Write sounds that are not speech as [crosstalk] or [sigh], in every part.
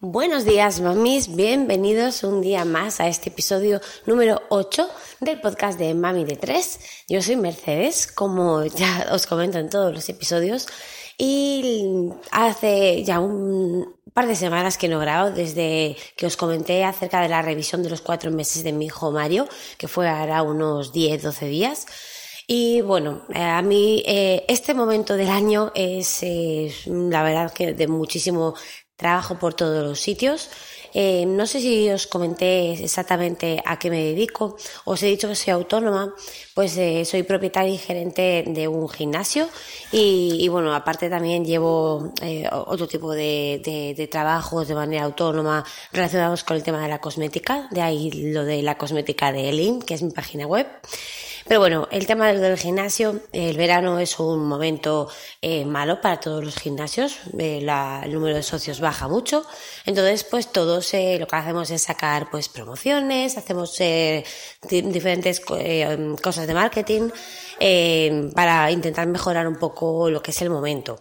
Buenos días, mamis. Bienvenidos un día más a este episodio número 8 del podcast de Mami de 3. Yo soy Mercedes, como ya os comento en todos los episodios. Y hace ya un par de semanas que no grabo desde que os comenté acerca de la revisión de los cuatro meses de mi hijo Mario, que fue ahora unos 10, 12 días. Y bueno, eh, a mí eh, este momento del año es, la verdad que de muchísimo trabajo por todos los sitios. Eh, no sé si os comenté exactamente a qué me dedico. Os he dicho que soy autónoma, pues eh, soy propietaria y gerente de un gimnasio y, bueno, aparte también llevo eh, otro tipo de, trabajos de manera autónoma relacionados con el tema de la cosmética, de ahí lo de la cosmética de Elin, que es mi página web. Pero bueno, el tema del, gimnasio, el verano es un momento eh, malo para todos los gimnasios, eh, la, el número de socios baja mucho, entonces pues todos eh, lo que hacemos es sacar pues promociones, hacemos eh, diferentes eh, cosas de marketing eh, para intentar mejorar un poco lo que es el momento.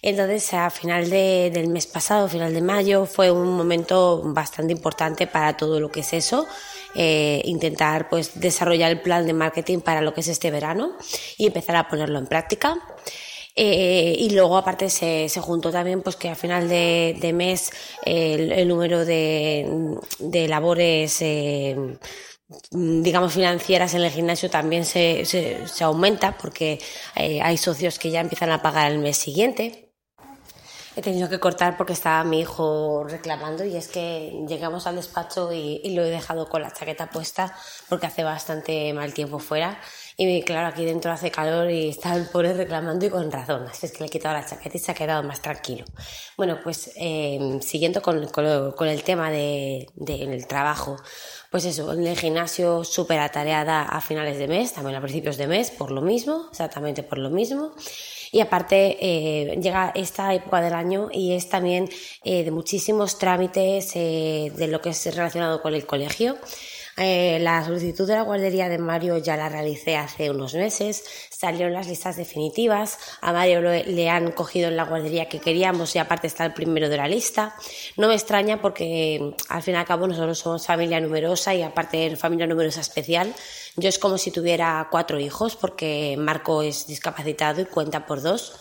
Entonces a final de, del mes pasado, final de mayo, fue un momento bastante importante para todo lo que es eso eh, intentar pues desarrollar el plan de marketing para lo que es este verano y empezar a ponerlo en práctica. Eh, y luego aparte se, se, juntó también pues que a final de, de mes el, el, número de, de labores eh, digamos financieras en el gimnasio también se, se, se aumenta porque eh, hay socios que ya empiezan a pagar el mes siguiente he tenido que cortar porque estaba mi hijo reclamando y es que llegamos al despacho y, lo he dejado con la chaqueta puesta porque hace bastante mal tiempo fuera y claro, aquí dentro hace calor y está el pobre reclamando y con razón, así es que le he quitado la chaqueta y se ha quedado más tranquilo. Bueno, pues eh, siguiendo con, con, con, el tema del de, de, trabajo, pues eso, en el gimnasio súper atareada a finales de mes, también a principios de mes, por lo mismo, exactamente por lo mismo. Y aparte eh, llega esta época del año y es también eh, de muchísimos trámites eh, de lo que es relacionado con el colegio. Eh, la solicitud de la guardería de Mario ya la realicé hace unos meses, salieron las listas definitivas, a Mario lo, le han cogido en la guardería que queríamos y aparte está el primero de la lista. No me extraña porque al fin y al cabo nosotros somos familia numerosa y aparte familia numerosa especial. Yo es como si tuviera cuatro hijos porque Marco es discapacitado y cuenta por dos.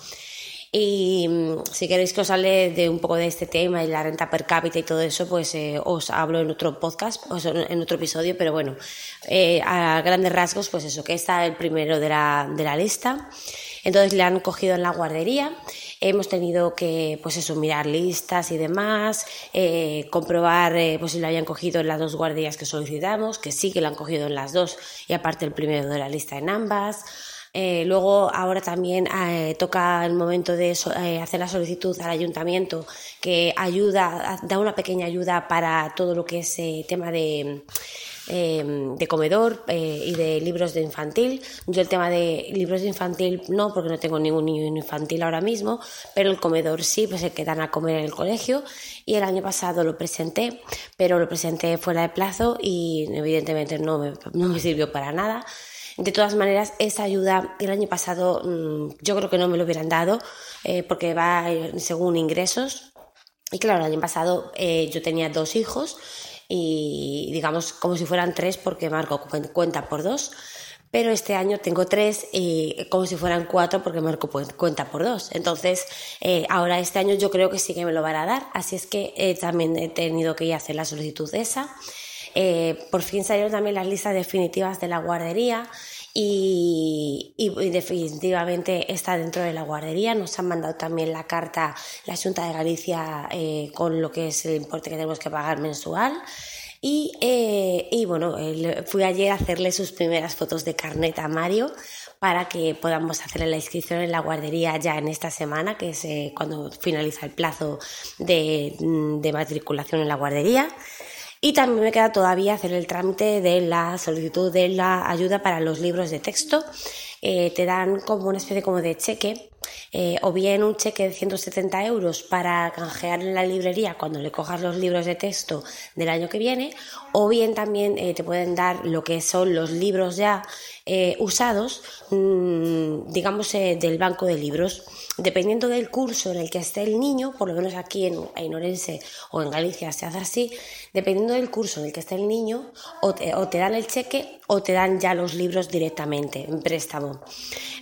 Y mm, si queréis que os hable de un poco de este tema y la renta per cápita y todo eso, pues eh, os hablo en otro podcast, o en otro episodio, pero bueno, eh, a grandes rasgos, pues eso, que está el primero de la, de la lista. Entonces le han cogido en la guardería. Hemos tenido que, pues eso, mirar listas y demás, eh, comprobar eh, pues si lo habían cogido en las dos guarderías que solicitamos, que sí que lo han cogido en las dos y aparte el primero de la lista en ambas. Eh, luego, ahora también eh, toca el momento de so, eh, hacer la solicitud al ayuntamiento que ayuda, da una pequeña ayuda para todo lo que es eh, tema de, de comedor y de libros de infantil. Yo el tema de libros de infantil no, porque no tengo ningún niño infantil ahora mismo, pero el comedor sí, pues el que dan a comer en el colegio. Y el año pasado lo presenté, pero lo presenté fuera de plazo y evidentemente no me, no me sirvió para nada. De todas maneras, esa ayuda el año pasado mmm, yo creo que no me lo hubieran dado eh, porque va según ingresos. Y claro, el año pasado eh, yo tenía dos hijos y digamos como si fueran tres porque Marco cuenta por dos. Pero este año tengo tres y como si fueran cuatro porque Marco cuenta por dos. Entonces, eh, ahora este año yo creo que sí que me lo van a dar. Así es que también he tenido que hacer la solicitud esa. Eh, por fin salieron también las listas definitivas de la guardería y, definitivamente está dentro de la guardería. Nos han mandado también la carta la Junta de Galicia eh, con lo que es el importe que tenemos que pagar mensual. Y, eh, bueno, fui ayer a hacerle sus primeras fotos de carnet a Mario para que podamos hacerle la inscripción en la guardería ya en esta semana, que es eh, cuando finaliza el plazo de matriculación en la guardería. Y también me queda todavía hacer el trámite de la solicitud de la ayuda para los libros de texto. Eh, te dan como una especie como de cheque eh, o bien un cheque de 170 euros para canjear en la librería cuando le cojas los libros de texto del año que viene, o bien también eh, te pueden dar lo que son los libros ya eh, usados, mm, digamos, del banco de libros. Dependiendo del curso en el que esté el niño, por lo menos aquí en, en Orense o en Galicia se hace así, dependiendo del curso en el que esté el niño, o te, o te dan el cheque o te dan ya los libros directamente en préstamo.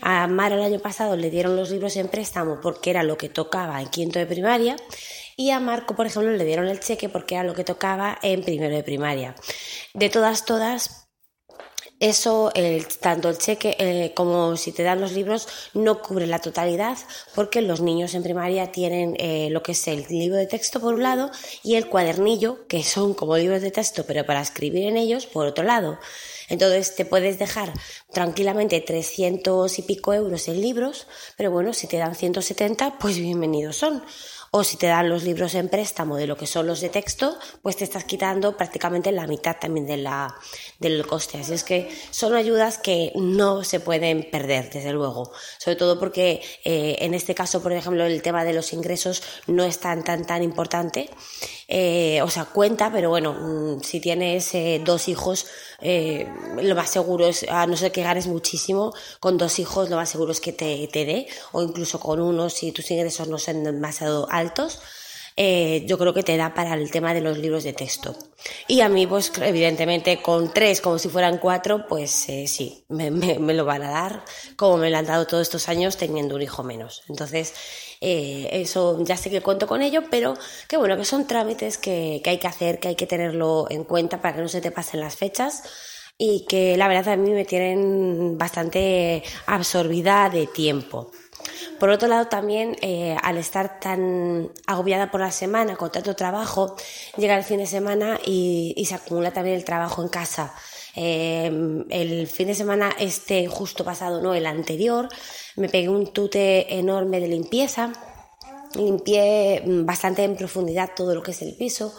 A Mar el año pasado le dieron los libros en préstamo porque era lo que tocaba en quinto de primaria y a Marco, por ejemplo, le dieron el cheque porque era lo que tocaba en primero de primaria. De todas, todas, eso, tanto el cheque eh, como si te dan los libros, no cubre la totalidad porque los niños en primaria tienen eh, lo que es el libro de texto por un lado y el cuadernillo, que son como libros de texto pero para escribir en ellos por otro lado. Entonces te puedes dejar tranquilamente 300 y pico euros en libros, pero bueno, si te dan 170, pues bienvenidos son o si te dan los libros en préstamo de lo que son los de texto, pues te estás quitando prácticamente la mitad también de la, del coste. Así es que son ayudas que no se pueden perder, desde luego. Sobre todo porque eh, en este caso, por ejemplo, el tema de los ingresos no es tan, tan, tan importante. Eh, o sea, cuenta, pero bueno, mm, si tienes eh, dos hijos, eh, lo más seguro es, a no ser que ganes muchísimo, con dos hijos lo más seguro es que te, te dé, o incluso con uno si tus ingresos no son demasiado altos. Eh, yo creo que te da para el tema de los libros de texto. Y a mí, pues evidentemente, con tres, como si fueran cuatro, pues eh, sí, me, me, lo van a dar, como me lo han dado todos estos años teniendo un hijo menos. Entonces, eh, eso ya sé que cuento con ello, pero que bueno, que son trámites que, que hay que hacer, que hay que tenerlo en cuenta para que no se te pasen las fechas y que la verdad a mí me tienen bastante absorbida de tiempo. Por otro lado, también eh, al estar tan agobiada por la semana, con tanto trabajo, llega el fin de semana y, se acumula también el trabajo en casa. Eh, el fin de semana este justo pasado, no, el anterior, me pegué un tute enorme de limpieza, limpié bastante en profundidad todo lo que es el piso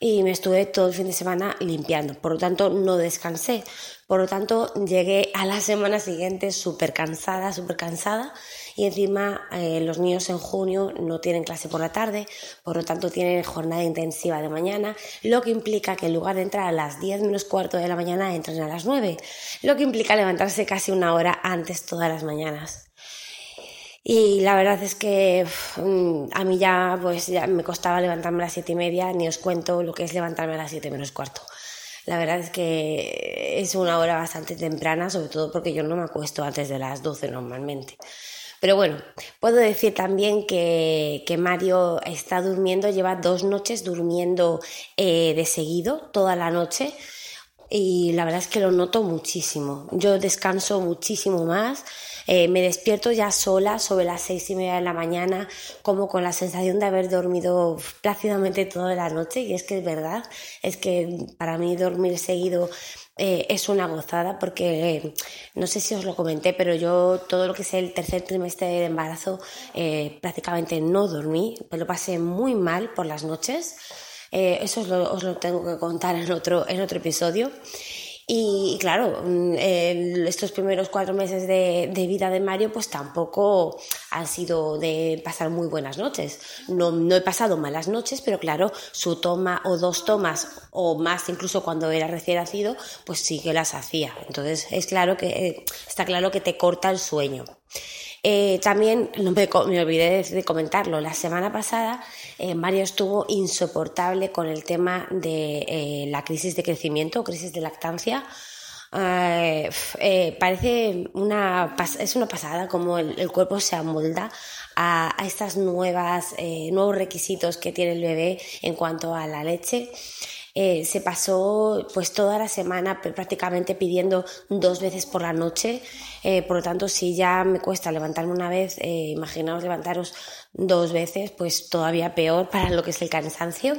y me estuve todo el fin de semana limpiando. Por lo tanto, no descansé. Por lo tanto, llegué a la [laughs] semana siguiente súper cansada, súper cansada y encima eh, los niños en junio no tienen clase por la tarde, por lo tanto tienen jornada intensiva de mañana, lo que implica que en lugar de entrar a las 10 menos cuarto de la mañana entren a las 9, lo que implica levantarse casi una hora antes todas las mañanas. Y la verdad es que mm, a mí ya, pues, ya me costaba levantarme a las siete y media, ni os cuento lo que es levantarme a las siete menos cuarto. La verdad es que es una hora bastante temprana, sobre todo porque yo no me acuesto antes de las 12 normalmente. Pero bueno, puedo decir también que, que Mario está durmiendo, lleva dos noches durmiendo eh, de seguido, toda la noche, y la verdad es que lo noto muchísimo. Yo descanso muchísimo más. Eh, me despierto ya sola sobre las seis y media de la mañana, como con la sensación de haber dormido plácidamente toda la noche. Y es que es verdad, es que para mí dormir seguido eh, es una gozada porque eh, no sé si os lo comenté, pero yo todo lo que es el tercer trimestre de embarazo eh, prácticamente no dormí, me lo pasé muy mal por las noches. Eso os lo, os lo, tengo que contar en otro, en otro episodio. Y, claro, mm, estos primeros cuatro meses de, vida de Mario pues tampoco han sido de pasar muy buenas noches. No, no he pasado malas noches, pero claro, su toma o dos tomas o más incluso cuando era recién nacido, pues sí que las hacía. Entonces es claro que, eh, está claro que te corta el sueño. Eh, también no me, olvidé de, comentarlo. La semana pasada eh, Mario estuvo insoportable con el tema de eh, la crisis de crecimiento crisis de lactancia. Parece una es una pasada como el, cuerpo se amolda a, a estas nuevas nuevos requisitos que tiene el bebé en cuanto a la leche eh, se pasó pues toda la semana prácticamente pidiendo dos veces por la noche. Eh, por lo tanto, si ya me cuesta levantarme una vez, eh, imaginaos levantaros dos veces, pues todavía peor para lo que es el cansancio.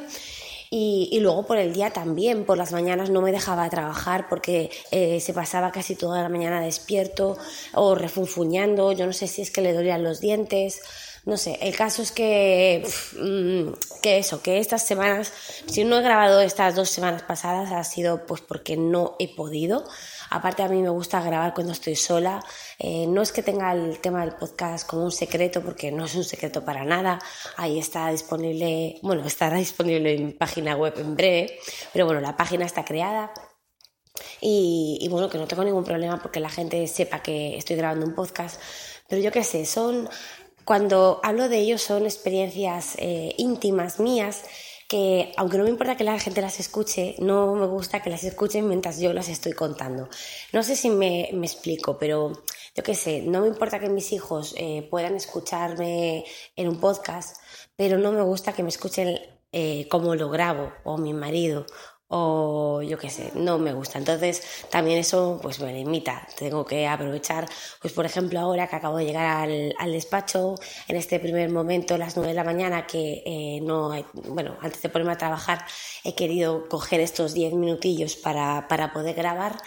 Y, y, luego por el día también, por las mañanas no me dejaba trabajar porque eh, se pasaba casi toda la mañana despierto o refunfuñando, yo no sé si es que le dolían los dientes, no sé, el caso es que, mm, que eso, que estas semanas, si no he grabado estas dos semanas pasadas ha sido pues porque no he podido. Aparte a mí me gusta grabar cuando estoy sola. Eh, no es que tenga el tema del podcast como un secreto, porque no es un secreto para nada. Ahí está disponible, bueno, estará disponible en mi página web en breve, pero bueno, la página está creada. Y, y bueno, que no tengo ningún problema porque la gente sepa que estoy grabando un podcast. Pero yo qué sé, son cuando hablo de ellos son experiencias eh, íntimas mías que aunque no me importa que la gente las escuche, no me gusta que las escuchen mientras yo las estoy contando. No sé si me, explico, pero yo qué sé, no me importa que mis hijos eh, puedan escucharme en un podcast, pero no me gusta que me escuchen eh, como lo grabo, o mi marido, o yo qué sé, no me gusta. Entonces también eso pues me limita. Tengo que aprovechar, pues por ejemplo ahora que acabo de llegar al, despacho, en este primer momento, las nueve de la mañana, que eh, no, bueno, antes de ponerme a trabajar he querido coger estos diez minutillos para, para poder grabar,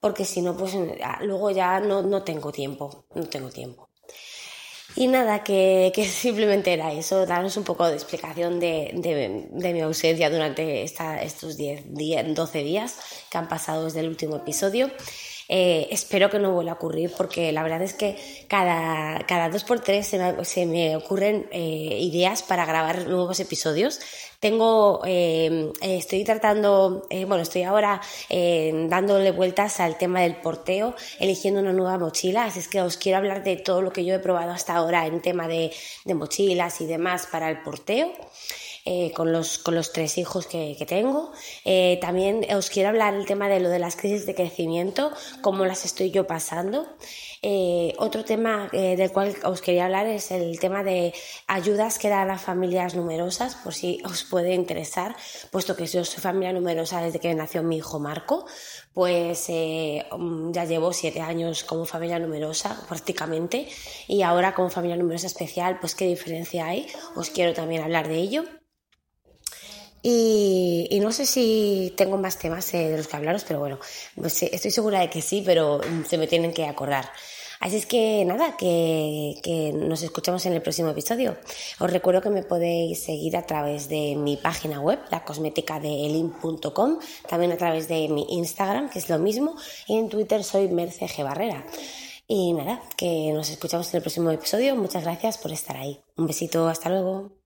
porque si no, pues luego ya no, no tengo tiempo, no tengo tiempo. Y nada, que, [laughs] simplemente era eso, daros un poco de explicación de, de, de mi ausencia durante esta, estos 10, 10, 12 días que han pasado desde el último episodio. Eh, espero que no vuelva a ocurrir porque la verdad es que cada, cada dos por tres se me, se me ocurren eh, ideas para grabar nuevos episodios. Tengo, eh, estoy tratando, eh, bueno, estoy ahora eh, dándole vueltas al tema del porteo, eligiendo una nueva mochila, así es que os quiero hablar de todo lo que yo he probado hasta ahora en tema de, de mochilas y demás para el porteo. Eh, con, los, con los tres hijos que, que tengo. Eh, también os quiero hablar el tema de lo de las crisis de crecimiento, cómo las estoy yo pasando. Eh, otro tema eh, del cual os quería hablar es el tema de ayudas que dan a familias numerosas, por si os puede interesar, puesto que yo soy familia numerosa desde que nació mi hijo Marco, pues eh, ya llevo siete años como familia numerosa prácticamente y ahora como familia numerosa especial, pues qué diferencia hay, os quiero también hablar de ello. Y, no sé si tengo más temas eh, de los que hablaros, pero bueno, pues estoy segura de que sí, pero se me tienen que acordar. Así es que nada, que, nos escuchamos en el próximo episodio. Os recuerdo que me podéis seguir a través de mi página web, la también a través de mi Instagram, que es lo mismo, y en Twitter soy Merce G. Barrera. Y nada, que nos escuchamos en el próximo episodio. Muchas gracias por estar ahí. Un besito, hasta luego.